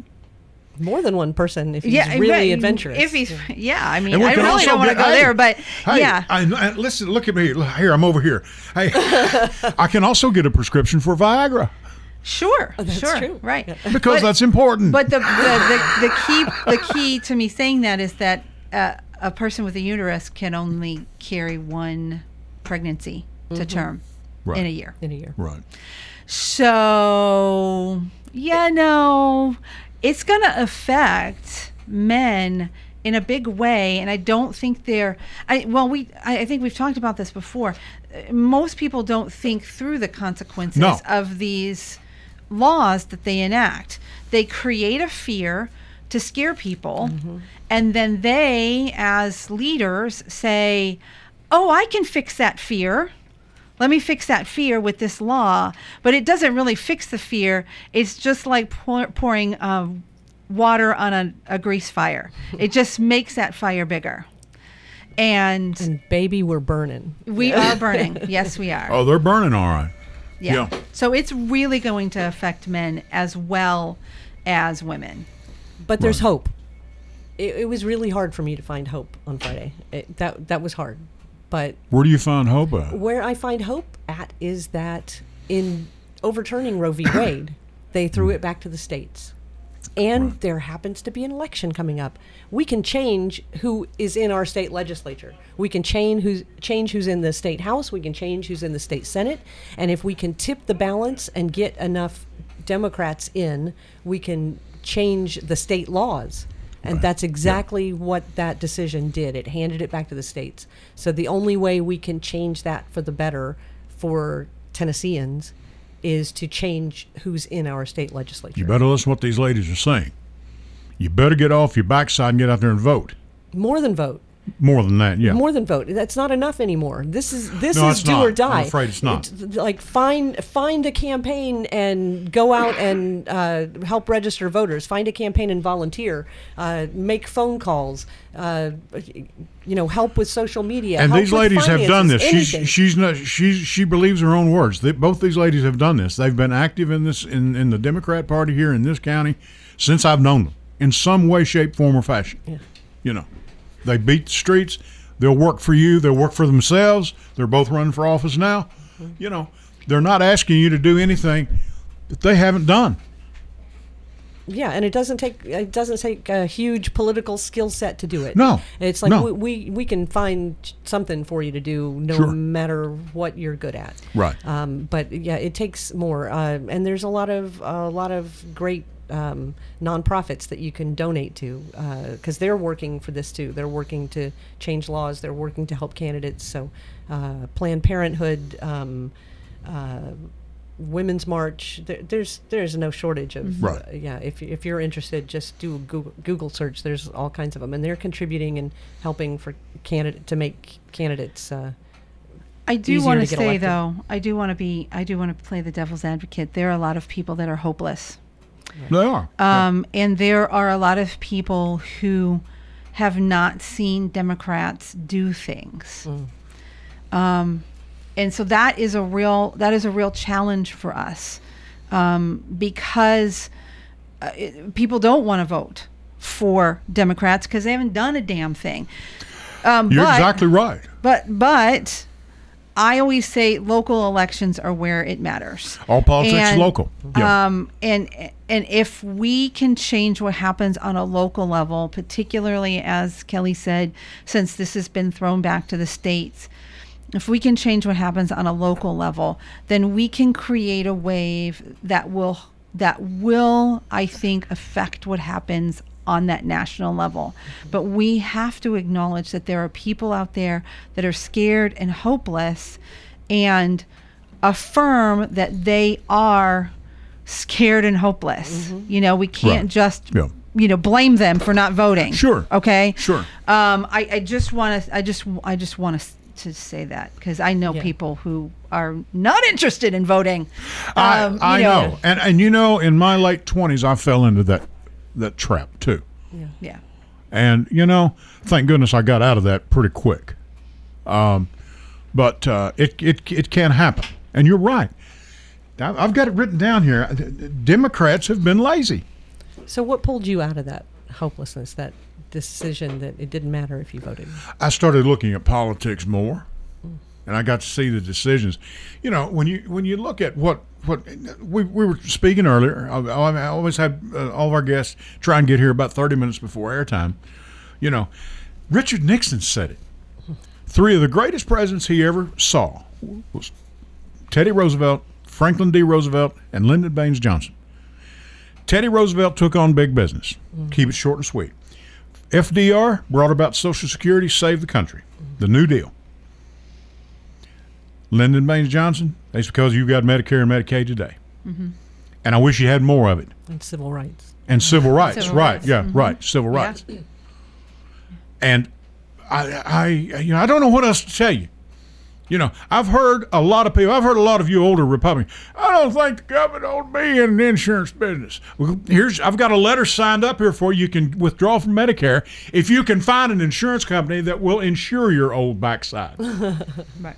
More than one person if he's really right. adventurous. If he's yeah, I mean, I really don't want to go hey, there, but Hey, yeah, I, I- listen, look at me. Here, I'm over here. Hey, (laughs) I can also get a prescription for Viagra sure, that's sure, true. right. because But- that's important. But the, the, the, the key the key to me saying that is that uh, a person with a uterus can only carry one pregnancy to term Right. in a year. in a year. right. So, yeah, no, it's going to affect men in a big way. And I don't think they're, I, well, we, I, I think we've talked about this before. Most people don't think through the consequences No. of these laws that they enact. They create a fear to scare people. Mm-hmm. And then they, as leaders, say, oh, I can fix that fear let me fix that fear with this law but it doesn't really fix the fear it's just like pour, pouring um, water on a, a grease fire (laughs) it just makes that fire bigger and And baby, we're burning. we are (laughs) burning yes we are Oh, they're burning all right. yeah. yeah. so it's really going to affect men as well as women But there's Right. hope. It, it was really hard for me to find hope on Friday. It, that that was hard. But Where do you find hope at? where I find hope at is that in overturning Roe v. Wade, (coughs) they threw hmm. it back to the states. And there happens to be an election coming up. We can change who is in our state legislature. We can change who's change who's in the state house. We can change who's in the state senate. And if we can tip the balance and get enough Democrats in, we can change the state laws. And that's exactly what that decision did. It handed it back to the states. So the only way we can change that for the better for Tennesseans is to change who's in our state legislature. You better listen to what these ladies are saying. You better get off your backside and get out there and vote. More than vote. More than that, yeah. More than vote. That's not enough anymore. This is this No, is do not. or I'm die. afraid it's not. like find find a campaign and go out and uh, help register voters. Find a campaign and volunteer. Uh, make phone calls. Uh, you know, help with social media. and these ladies have done this. finances, She's she's not she's she believes her own words. They, both these ladies have done this. They've been active in this in, in the Democrat Party here in this county since I've known them in some way, shape, form, or fashion. Yeah. You know, they beat the streets. They'll work for you. They'll work for themselves. They're both running for office now. Mm-hmm. You know, they're not asking you to do anything that they haven't done. Yeah, and it doesn't take it doesn't take a huge political skill set to do it. No, it's like no. we, we we can find something for you to do no Sure. matter what you're good at. Right. Um, but yeah, it takes more, uh, and there's a lot of a lot of great um, nonprofits that you can donate to because they're working for this too. They're working to change laws. They're working to help candidates. So, uh, Planned Parenthood. Um, uh, Women's March. There, there's there's no shortage of Right. uh, yeah. If if you're interested, just do a Google, Google search. There's all kinds of them, and they're contributing and helping for candidate to make candidates. Uh, I do want to to say elected. though, I do want to be, I do want to play the devil's advocate. There are a lot of people that are hopeless, They are. um, and there are a lot of people who have not seen Democrats do things. Um, and so that is a real that is a real challenge for us um, because uh, it, people don't want to vote for Democrats because they haven't done a damn thing. Um, You're but- exactly right. But but I always say local elections are where it matters. All politics And, local. Yeah. Um, and and if we can change what happens on a local level, particularly as Kelly said, since this has been thrown back to the states, if we can change what happens on a local level, then we can create a wave that will that will, I think, affect what happens on that national level. But we have to acknowledge that there are people out there that are scared and hopeless and affirm that they are scared and hopeless. You know, we can't Right. just Yeah. you know blame them for not voting. Sure. Okay. Sure. Um, I, I just want to. I just. I just want to to say that because I know Yeah. people who are not interested in voting. I, Um, you I know. And and you know, in my late twenties, I fell into that that trap too. Yeah. And you know, thank goodness I got out of that pretty quick. Um, but uh, it it it can happen, and you're right. I've got it written down here. Democrats have been lazy. So what pulled you out of that hopelessness, that decision that it didn't matter if you voted? I started looking at politics more, and I got to see the decisions. You know, when you when you look at what what we, we were speaking earlier, I, I always have uh, all of our guests try and get here about thirty minutes before airtime. You know, Richard Nixon said it. Three of the greatest presidents he ever saw was Teddy Roosevelt, Franklin D. Roosevelt, and Lyndon Baines Johnson. Teddy Roosevelt took on big business. Keep it short and sweet. FDR brought about Social Security, saved the country, the New Deal. Lyndon Baines Johnson, that's because you got Medicare and Medicaid today. Mm-hmm. And I wish you had more of it. And civil rights. And civil (laughs) rights, Civil right? rights, Yeah, mm-hmm. right. Civil rights. And I, I, you know, I don't know what else to tell you. You know, I've heard a lot of people. I've heard a lot of you older Republicans. I don't think the government ought to be in the insurance business. Well, here's I've got a letter signed up here for you. You can withdraw from Medicare if you can find an insurance company that will insure your old backside. (laughs) Right.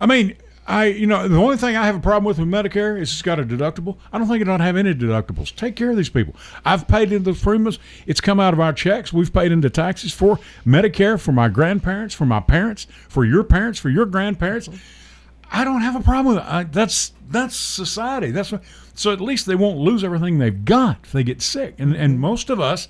I mean, I you know the only thing I have a problem with with Medicare is it's got a deductible. I don't think it ought to have any deductibles. Take care of these people. I've paid into the premiums. It's come out of our checks. We've paid into taxes for Medicare for my grandparents, for my parents, for your parents, for your grandparents. I don't have a problem with it. I, that's that's society. That's what, so at least they won't lose everything they've got if they get sick. And and most of us,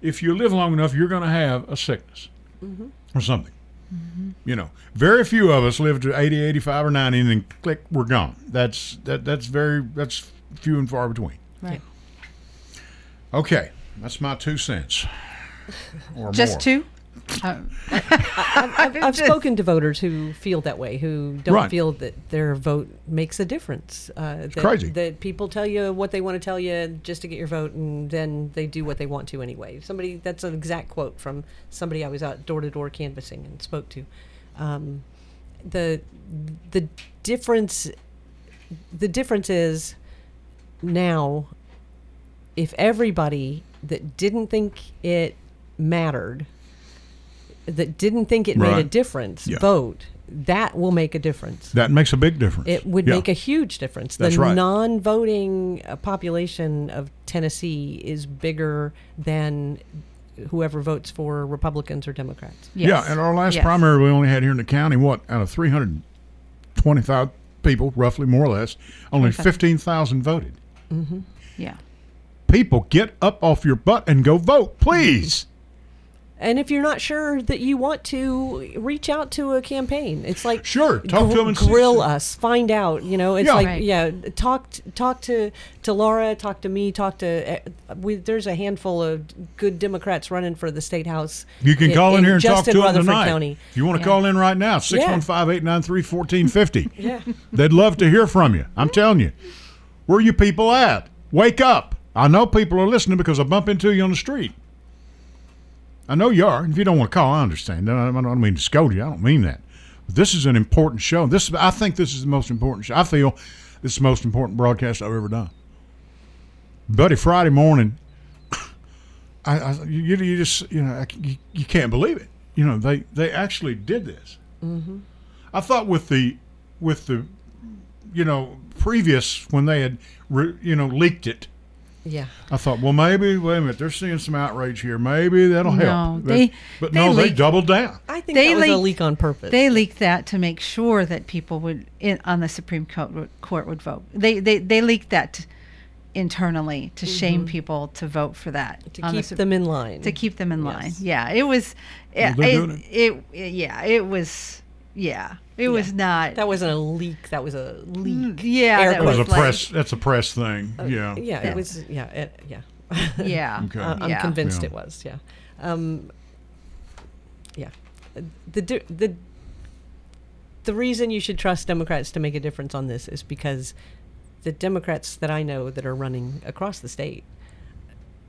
if you live long enough, you're going to have a sickness mm-hmm. or something. Mm-hmm. You know, very few of us live to 80, 85, or 90, and then click, we're gone. That's that. That's very. That's few and far between. Right. Okay, that's my two cents. Or Just more. two. Um, I've, I've spoken to voters who feel that way, who don't Right. feel that their vote makes a difference. Uh, that, crazy. That people tell you what they want to tell you just to get your vote, and then they do what they want to anyway. Somebody that's an exact quote from somebody I was out door to door canvassing and spoke to. Um, the the difference the difference is now if everybody that didn't think it mattered that didn't think it made a difference Yeah. vote that will make a difference That makes a big difference. it would Yeah. make a huge difference That's the right. non-voting uh, population of tennessee is bigger than whoever votes for republicans or democrats yes. Yeah, and our last Yes. primary we only had here in the county, what, out of 325 people, roughly, more or less, only 25. 15,000 voted. Yeah. People, get up off your butt and go vote, please. And if you're not sure that you want to, reach out to a campaign. It's like Sure, talk to 'em and see- grill us, find out. You know, it's Yeah. like Right. yeah, talk talk to to Laura, talk to me, talk to. Uh, we, there's a handful of good Democrats running for the state house. You can call in, here and talk in to them Rutherford tonight. County. If you want to Yeah. call in right now, 615 893 1450. (laughs) Yeah. They'd love to hear from you. I'm telling you. Where are you people at? Wake up. I know people are listening because I bump into you on the street. I know you are. If you don't want to call, I understand. I don't mean to scold you. I don't mean that. But this is an important show. This I think this is the most important show. I feel this is the most important broadcast I've ever done. Buddy, Friday morning, (coughs) I, I you, you just you know I- you, you can't believe it. You know they they actually did this. Mm-hmm. I thought with the with the you know previous when they had you know leaked it. Yeah. I thought, well, maybe wait a minute, they're seeing some outrage here. Maybe that'll No, help. But- they- but they no, they doubled down. I think They that was a leaked- leak on purpose. They leaked that to make sure that people would in, on the Supreme Court would, court would vote. They they they leaked that internally to shame people to vote for that Mm-hmm. to on the keep them in line. to keep them in line. Yeah, it was. Well, it, they're it, it- yeah, it was. Yeah, it was not. that wasn't a leak. That was a leak. yeah, Air that That was a was like- press. That's a press thing. yeah. Yeah, it was. Yeah, it, yeah. Yeah, (laughs) Okay. Uh, I'm yeah. convinced Yeah. it was. Yeah. Um, yeah. The the the reason you should trust Democrats to make a difference on this is because the Democrats that I know that are running across the state, w-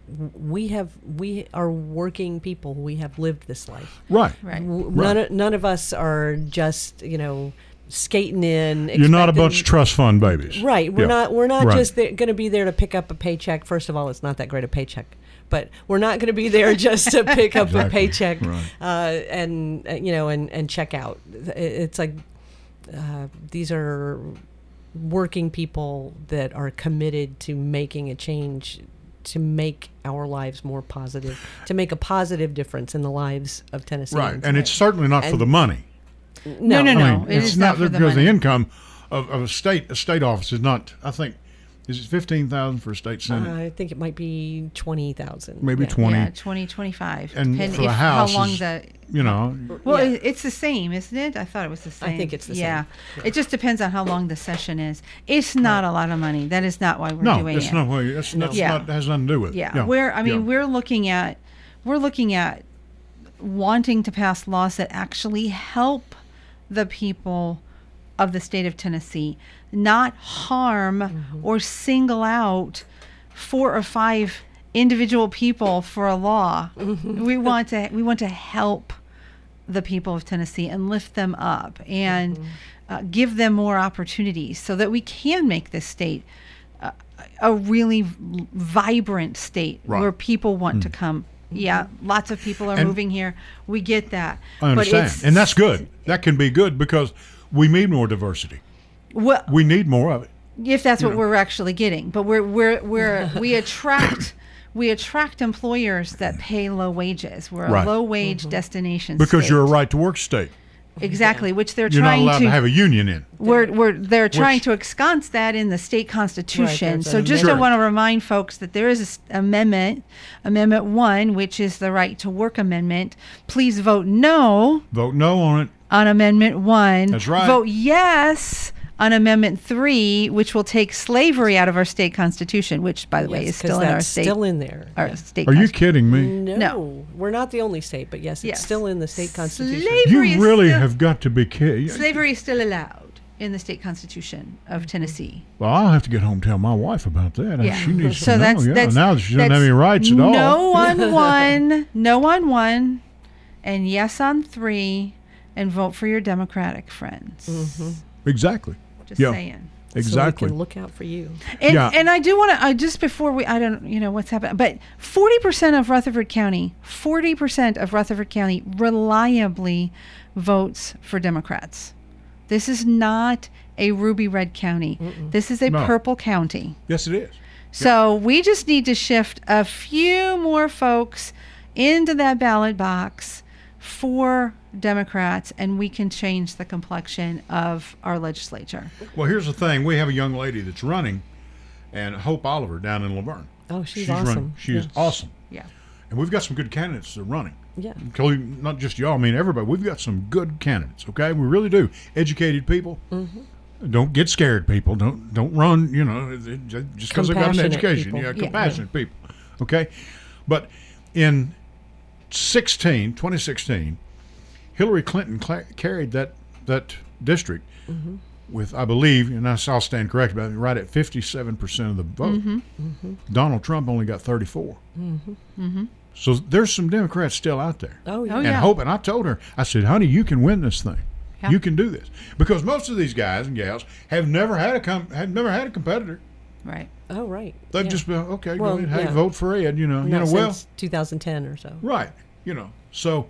we have we are working people. We have lived this life. Right. Right. W- Right. None of, none of us are just you know skating in. You're not a bunch of trust fund babies. Right. We're Yeah. not. We're not Right. just going to be there to pick up a paycheck. First of all, it's not that great a paycheck. But we're not going to be there just to (laughs) pick up a paycheck Right. uh, and uh, you know and, and check out. It's like uh, these are working people that are committed to making a change to make our lives more positive, to make a positive difference in the lives of Tennesseans. Right. And it's certainly not for the money. No, no, no. I mean, it it's is not, for because the money. income of, of a state a state office is not. I think is it fifteen thousand for a state senate? I think it might be twenty thousand. Maybe twenty. Yeah, 20, 25. And depend- for the if- house how long is- the you know, Well, Yeah. it's the same, isn't it? I thought it was the same. I think it's the yeah. same. Yeah. It just depends on how long the session is. It's not a lot of money. That is not why we're no, doing it's it. not. Well, it's, that's Yeah. not has nothing to do with it. yeah. We're I mean, yeah. we're looking at we're looking at wanting to pass laws that actually help the people of the state of Tennessee, not harm Mm-hmm. or single out four or five individual people for a law. Mm-hmm. We want to we want to help the people of Tennessee and lift them up and Mm-hmm. uh, give them more opportunities so that we can make this state uh, a really vibrant state Right. where people want to come. Yeah, lots of people are And- moving here. We get that. I understand, But and that's good. That can be good because we need more diversity. Well, We need more of it. if that's what know. we're actually getting but we're we're we're we attract we attract employers that pay low wages we're Right. a low mm-hmm. wage destination Because state. you're a right to work state. exactly which they're trying to. You're not allowed to, to have a union in. we're, we're they're trying to ensconce that in the state constitution there's so just Sure. I want to remind folks that there is a s- amendment amendment 1 which is the right to work amendment please vote no Vote no on it. On Amendment 1. That's right. Vote yes on Amendment 3, which will take slavery out of our state constitution, which, by the way, is still in our state. still in there. our Yeah. state Are you kidding me? No, No. we're not the only state, but yes, it's Yes. still in the state constitution. Slavery You really still- have got to be kidding. Slavery is still allowed in the state constitution of Tennessee. Well, I'll have to get home and tell my wife about that. Yeah. She needs so to know. that's yeah. now that she doesn't have any rights at all. No on (laughs) one, no on one, and yes on three, and vote for your Democratic friends. Mm-hmm. Exactly. Just Yeah. saying. Exactly. So we can look out for you. And, Yeah. and I do want to, I just before we, I don't, you know, what's happening, but 40% of Rutherford County, 40% of Rutherford County reliably votes for Democrats. This is not a ruby red county. This is a No. purple county. yes, it is. So we just need to shift a few more folks into that ballot box for Democrats, and we can change the complexion of our legislature. Well, here's the thing: we have a young lady that's running, and Hope Oliver down in La Vergne. Oh, she's, running. awesome. She is Yeah. awesome, Yeah. and we've got some good candidates that are running. Yeah. Including not just y'all, I mean everybody. We've got some good candidates. Okay, we really do. Educated people. Mm-hmm. Don't get scared, people. Don't don't run. You know, just because they've got an education. people. Yeah, Yeah. compassionate people. Okay, but in 16, 2016, Hillary Clinton cla carried that that district Mm-hmm. with, I believe, and I- I'll stand corrected, but right at 57 percent of the vote. Mm-hmm. Donald Trump only got 34. So there's some Democrats still out there. Oh, yeah. Oh, and yeah. hope. And I told her, I said, honey, you can win this thing. Yeah. You can do this because most of these guys and gals have never had a com- have never had a competitor. Right. Oh, right. They've yeah. just been okay. Well, go ahead, hey, yeah. vote for Ed. You know, you Not know, well, since 2010 or so. right. You know, so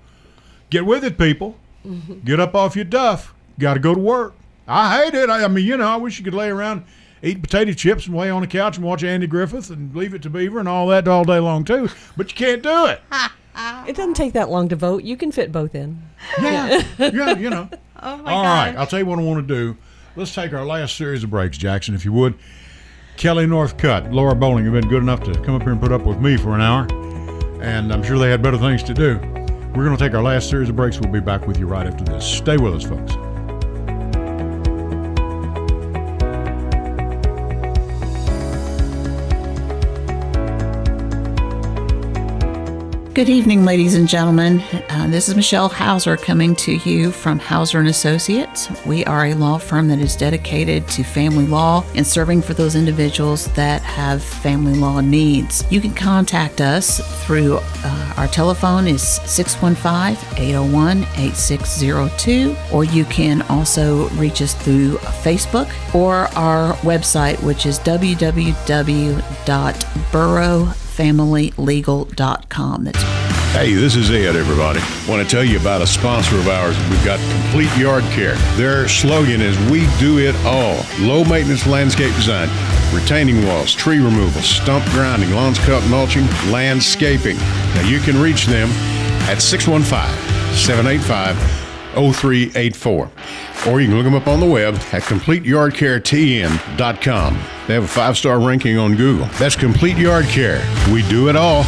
get with it, people. Mm-hmm. Get up off your duff. Got to go to work. I hate it. I, I mean, you know, I wish you could lay around, eat potato chips, and lay on the couch and watch Andy Griffith and leave it to Beaver and all that all day long too. But you can't do it. (laughs) It doesn't take that long to vote. You can fit both in. Yeah, yeah, you know. (laughs) Oh my All god. right, I'll tell you what I want to do. Let's take our last series of breaks, Jackson, if you would. Kelly Northcutt, Laura Bohling have been good enough to come up here and put up with me for an hour, and I'm sure they had better things to do. We're going to take our last series of breaks. We'll be back with you right after this. Stay with us, folks. Good evening, ladies and gentlemen. Uh, this is Michelle Hauser coming to you from Hauser and Associates. We are a law firm that is dedicated to family law and serving for those individuals that have family law needs. You can contact us through uh, our telephone is 615-801-8602 or you can also reach us through Facebook or our website which is www.burrowfamilylegal.com. That's Hey, this is Ed, everybody. Want to tell you about a sponsor of ours. We've got Complete Yard Care. Their slogan is We Do It All. Low maintenance landscape design, retaining walls, tree removal, stump grinding, lawns cut mulching, landscaping. Now you can reach them at 615 785 0384. Or you can look them up on the web at CompleteYardCareTN.com. They have a five star ranking on Google. That's Complete Yard Care. We do it all.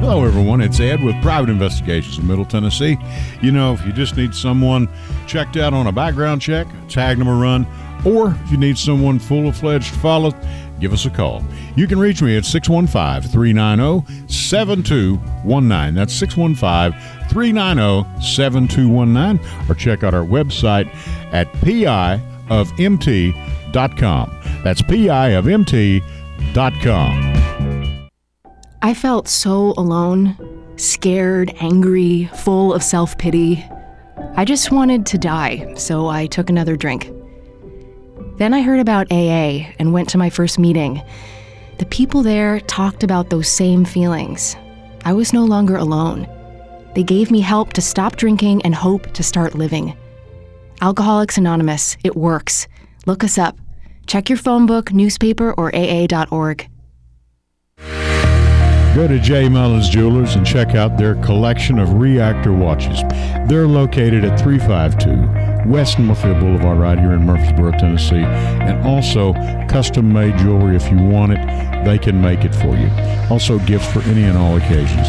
Hello, everyone. It's Ed with Private Investigations in Middle Tennessee. You know, if you just need someone checked out on a background check, tag them a run, or if you need someone full of fledged to follow, give us a call. You can reach me at 615 390 7219. That's 615 390 7219. Or check out our website at piofmt.com. That's piofmt.com. I felt so alone, scared, angry, full of self pity. I just wanted to die, so I took another drink. Then I heard about AA and went to my first meeting. The people there talked about those same feelings. I was no longer alone. They gave me help to stop drinking and hope to start living. Alcoholics Anonymous, it works. Look us up. Check your phone book, newspaper, or AA.org. Go to J. Mullins Jewelers and check out their collection of reactor watches. They're located at 352 West Northfield Boulevard right here in Murfreesboro, Tennessee. And also custom made jewelry if you want it, they can make it for you. Also gifts for any and all occasions.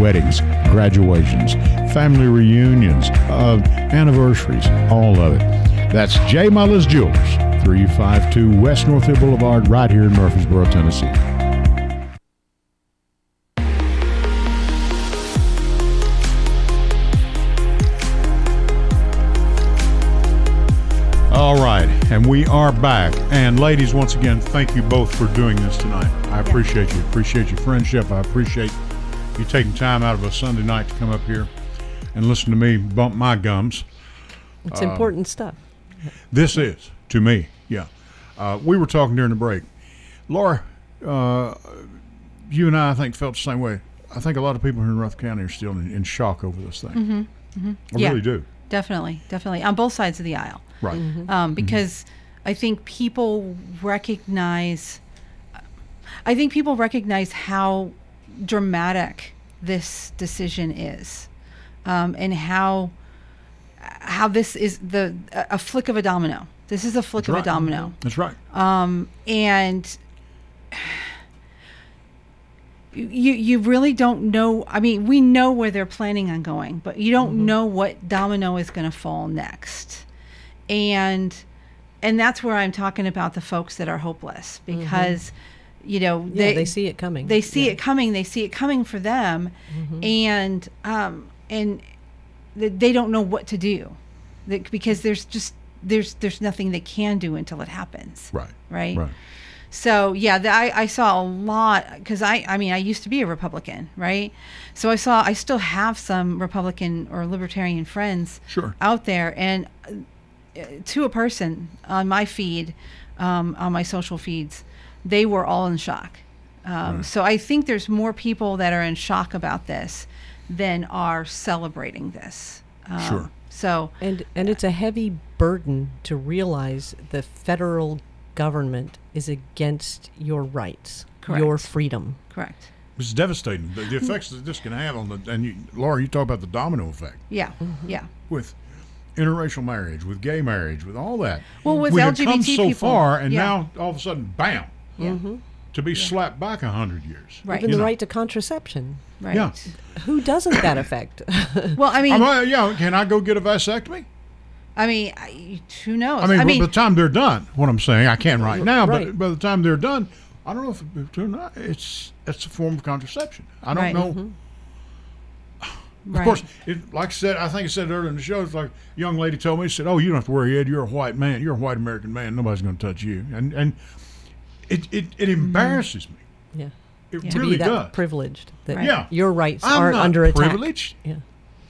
Weddings, graduations, family reunions, uh, anniversaries, all of it. That's J. Mullins Jewelers, 352 West Northfield Boulevard right here in Murfreesboro, Tennessee. And we are back. And ladies, once again, thank you both for doing this tonight. I appreciate you. Appreciate your friendship. I appreciate you taking time out of a Sunday night to come up here and listen to me bump my gums. It's important stuff. This is to me, yeah. Uh, we were talking during the break. Laura, uh, you and I, I think, felt the same way. I think a lot of people here in Rough County are still in, in shock over this thing. I Yeah. really do. Definitely, definitely on both sides of the aisle. Right. um, because I think people recognize. I think people recognize how dramatic this decision is, um, and how how this is the a a flick of a domino. This is a flick of right. a domino, That's right. Um, and you you really don't know. I mean, we know where they're planning on going, but you don't know what domino is going to fall next, and and that's where I'm talking about the folks that are hopeless because you know Yeah, they, see it coming. they see Yeah. it coming they see it coming for them and um and th- they don't know what to do Th- because there's just there's there's nothing they can do until it happens Right. right, Right. so yeah the, I, I saw a lot because I, I mean i used to be a republican right so i saw i still have some republican or libertarian friends Sure. out there and to a person on my feed um, on my social feeds they were all in shock um, so i think there's more people that are in shock about this than are celebrating this. Um, Sure. So And and it's a heavy burden to realize the federal government is against your rights, your freedom. correct. It's devastating. The, the effects that this can have on the and you, Laura, you talk about the domino effect Yeah. Yeah. with interracial marriage, with gay marriage, with all that. Well, with we had come LGBT so people, far, and yeah. now all of a sudden, bam, Yeah. to be slapped back a hundred years. Right. Even You the know. right to contraception. Right. Yeah. Who doesn't that affect? (laughs) Well, I mean, I'm, uh, yeah, can I go get a vasectomy? I mean, I, who knows? I mean, by the time they're done, what I'm saying, I can't right now, Right. but by the time they're done, I don't know if, if they're not. It's it's a form of contraception. I don't Right. know. Mm-hmm. Of course, it, like I said, I think I said earlier in the show, it's like a young lady told me, she said, "Oh, you don't have to worry, Ed. You're a white man. You're a white American man. Nobody's going to touch you." And and it it, it mm-hmm. embarrasses me. yeah. It Yeah. To really be that does. privileged that Right. Yeah. your rights I'm aren't under attack. privileged. Yeah.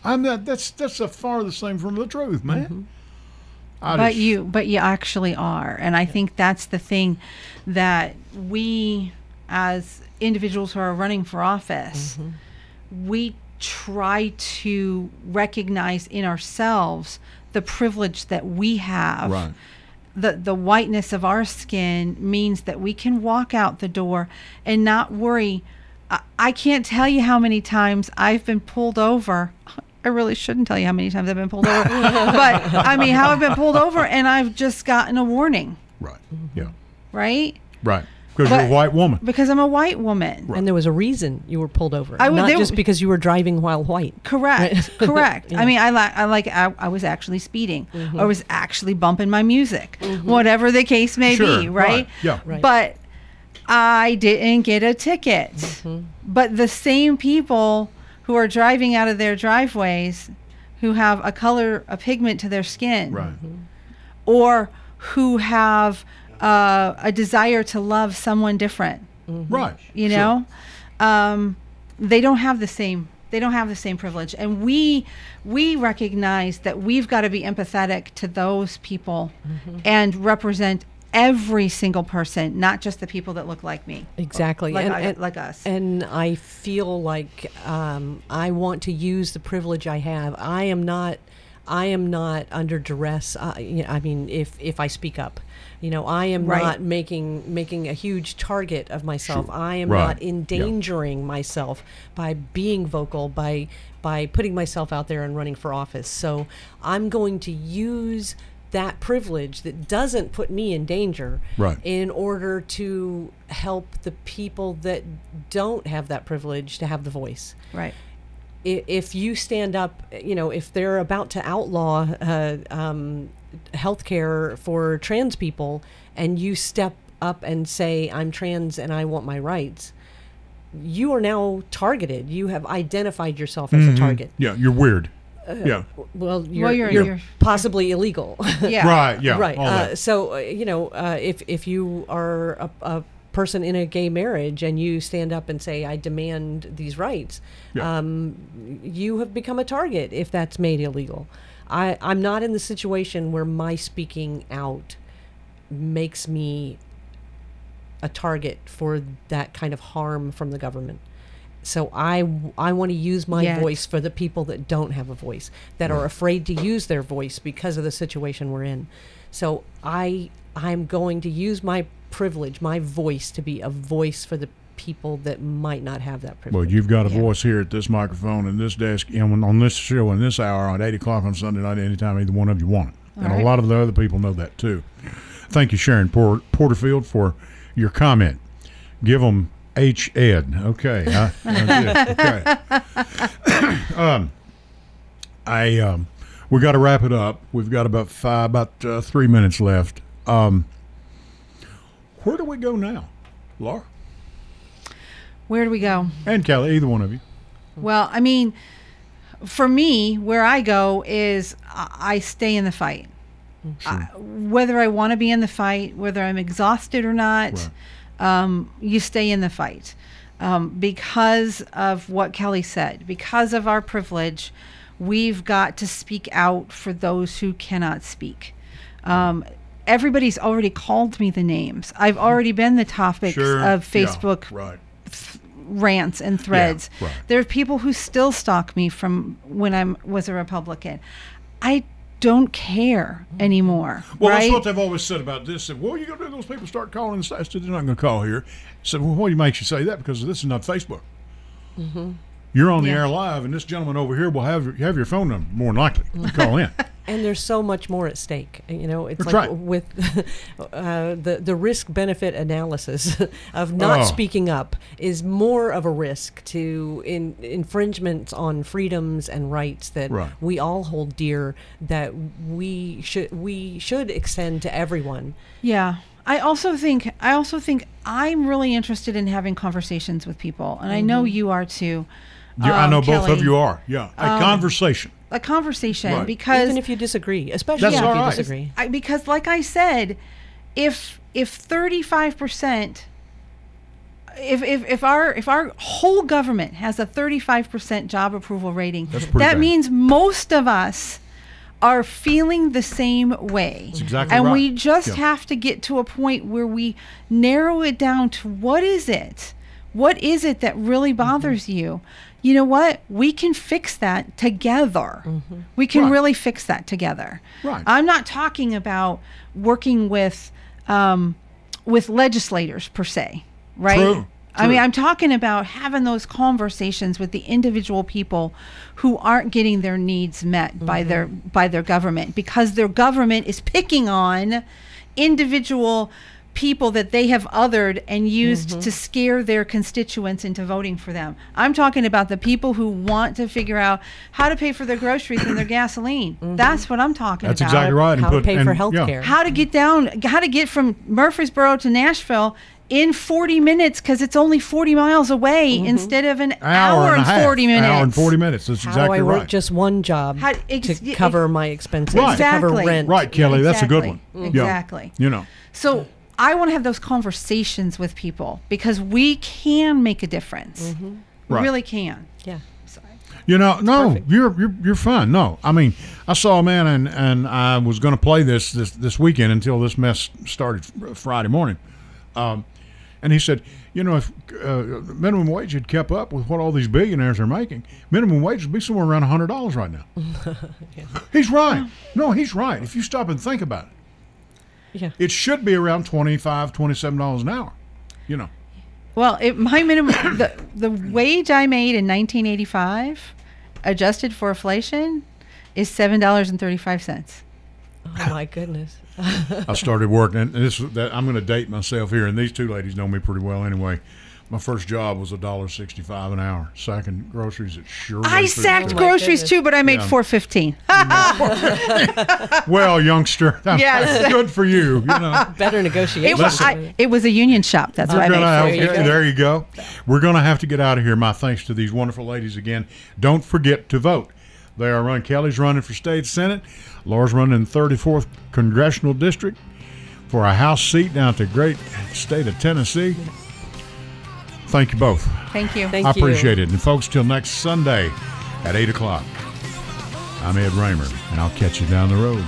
I'm not. That's that's a far the same from the truth, man. Mm-hmm. I but just- you but you actually are and i think that's the thing that we as individuals who are running for office mm-hmm. we try to recognize in ourselves the privilege that we have Right. the the whiteness of our skin means that we can walk out the door and not worry I, I can't tell you how many times i've been pulled over (laughs) I really shouldn't tell you how many times I've been pulled over, (laughs) but I mean, how I've been pulled over and I've just gotten a warning, right. Yeah. right? Right. Because you're a white woman. Because I'm a white woman. And there was a reason you were pulled over. I would- not just because you were driving while white. Correct. (laughs) Correct. I mean, I like, I like, I, I was actually speeding. Mm-hmm. I was actually bumping my music, whatever the case may Sure, be, right, right? yeah. Right. But I didn't get a ticket. Mm-hmm. But the same people who are driving out of their driveways, who have a color, a pigment to their skin, Right. or who have uh, a desire to love someone different Right. you Sure. know um, they don't have the same they don't have the same privilege and we we recognize that we've got to be empathetic to those people Mm-hmm. and represent every single person not just the people that look like me Exactly. like, and, I- and- like us And I feel like um, I want to use the privilege I have. I am not. I am not under duress. Uh, you know, I mean, if if I speak up, you know, I am Right. not making making a huge target of myself. Sure. I am Right. not Yeah. endangering myself by being vocal, by by putting myself out there and running for office. So I'm going to use that privilege that doesn't put me in danger Right. in order to help the people that don't have that privilege to have the voice. right If you stand up, you know, if they're about to outlaw uh, um, health care for trans people and you step up and say, I'm trans and I want my rights, you are now targeted. You have identified yourself as a target. Yeah. You're weird. yeah. Well, you're, you're- you're, you're- possibly illegal. (laughs) yeah Right. Yeah. right. all Uh, that. so uh, you know, uh, if if you are a, a person in a gay marriage and you stand up and say, "I demand these rights," Yeah. um, you have become a target if that's made illegal. I I'm not in the situation where my speaking out makes me a target for that kind of harm from the government. So I, I want to use my Yet. voice for the people that don't have a voice, that are afraid to use their voice because of the situation we're in. So I I'm going to use my privilege, my voice to be a voice for the people that might not have that privilege. Well, you've got a Yeah. voice here at this microphone and this desk and on this show and this hour at 8 o'clock on Sunday night anytime either one of you want it. and a lot of the other people know that too. Thank you, Sharon Por- Porterfield, for your comment. Give them H Ed. Okay. huh? That's. (laughs) Okay. (coughs) um, I um, we got to wrap it up. We've got about five, about uh, three minutes left. Um, where do we go now, Laura where do we go and Kelly? Either one of you. Well, I mean, for me, where I go is I stay in the fight. I, whether I want to be in the fight, whether I'm exhausted or not, um, you stay in the fight. Um, because of what Kelly said, because of our privilege, we've got to speak out for those who cannot speak. Um, everybody's already called me the names. I've already been the topics of Yeah, Facebook right. Rants and threads. right. There are people who still stalk me from when I was a Republican. I don't care anymore. Well, right? that's what they've always said about this. Said, "Well, you going to do those people start calling?" And I said, "They're not going to call here." I said, "Well, what makes you say that? Because this is not Facebook. Mm-hmm. You're on the Yeah. air live, and this gentleman over here will have your, have your phone number more than likely. to call in. (laughs) and there's so much more at stake. You know, it's That's like right. with (laughs) uh, the the risk benefit analysis (laughs) of not Oh. speaking up is more of a risk to in, infringements on freedoms and rights that Right. we all hold dear. That we should we should extend to everyone. Yeah. I also think I also think I'm really interested in having conversations with people, and I know you are too. Yeah, I um, know both of you are. Yeah, a conversation. A conversation Right. because Even if you disagree, especially That's if all you right. disagree. I, because like I said, if if 35 percent if, if, if our if our whole government has a 35% job approval rating, that bad. means most of us are feeling the same way. That's exactly and right. we just Yeah. have to get to a point where we narrow it down to what is it? What is it that really Mm-hmm. bothers you? You know what? We can fix that together. We can Right. really fix that together. Right. I'm not talking about working with um, with legislators per se, right? True, I mean. I'm talking about having those conversations with the individual people who aren't getting their needs met by their by their government because their government is picking on individual people that they have othered and used mm-hmm. to scare their constituents into voting for them. I'm talking about the people who want to figure out how to pay for their groceries and their gasoline. Mm-hmm. That's what I'm talking That's about exactly right. And How to put- pay for and- health yeah. care. how to get down how to get from murfreesboro to nashville in 40 minutes because it's only 40 miles away mm-hmm. instead of an hour, and, and, a half. 40 minutes Hour and forty minutes. That's How exactly I work right. just one job How- ex- to y- cover my expenses, Right. to cover rent. right, Kelly. That's a good Exactly. one. Yeah. Exactly. You know. so i want to have those conversations with people because we can make a difference we Right. really can Yeah. Sorry. You know, no, perfect. you're you're you're fine. No, I mean, I saw a man and and I was going to play this this this weekend until this mess started Friday morning, um, and he said, you know, if uh, minimum wage had kept up with what all these billionaires are making, minimum wage would be somewhere around hundred dollars right now. (laughs) He's right. No, he's right. If you stop and think about it, Yeah. it should be around 25 27 dollars an hour. You know, well it, my minimum (coughs) the, the wage i made in 1985 adjusted for inflation is $7.35 Oh my goodness. (laughs) I started working, and this that I'm going to date myself here, and these two ladies know me pretty well anyway. My first job was a dollar sixty-five an hour. Second groceries at sure. I sacked Oh groceries goodness. too, but I made Yeah. four fifteen. (laughs) Well, youngster, (laughs) Yes. (laughs) good for you. You know, Better negotiation. It was I, it was a union shop. That's what I We're made. gonna you there you go. We're going to have to get out of here. My thanks to these wonderful ladies again. Don't forget to vote. They are running. Kelly's running for state senate. Laura's running in 34th congressional district for a House seat down at the great state of Tennessee. Thank you both. Thank you. Thank I appreciate you. it. And folks, till next Sunday at 8 o'clock, I'm Ed Raymer, and I'll catch you down the road.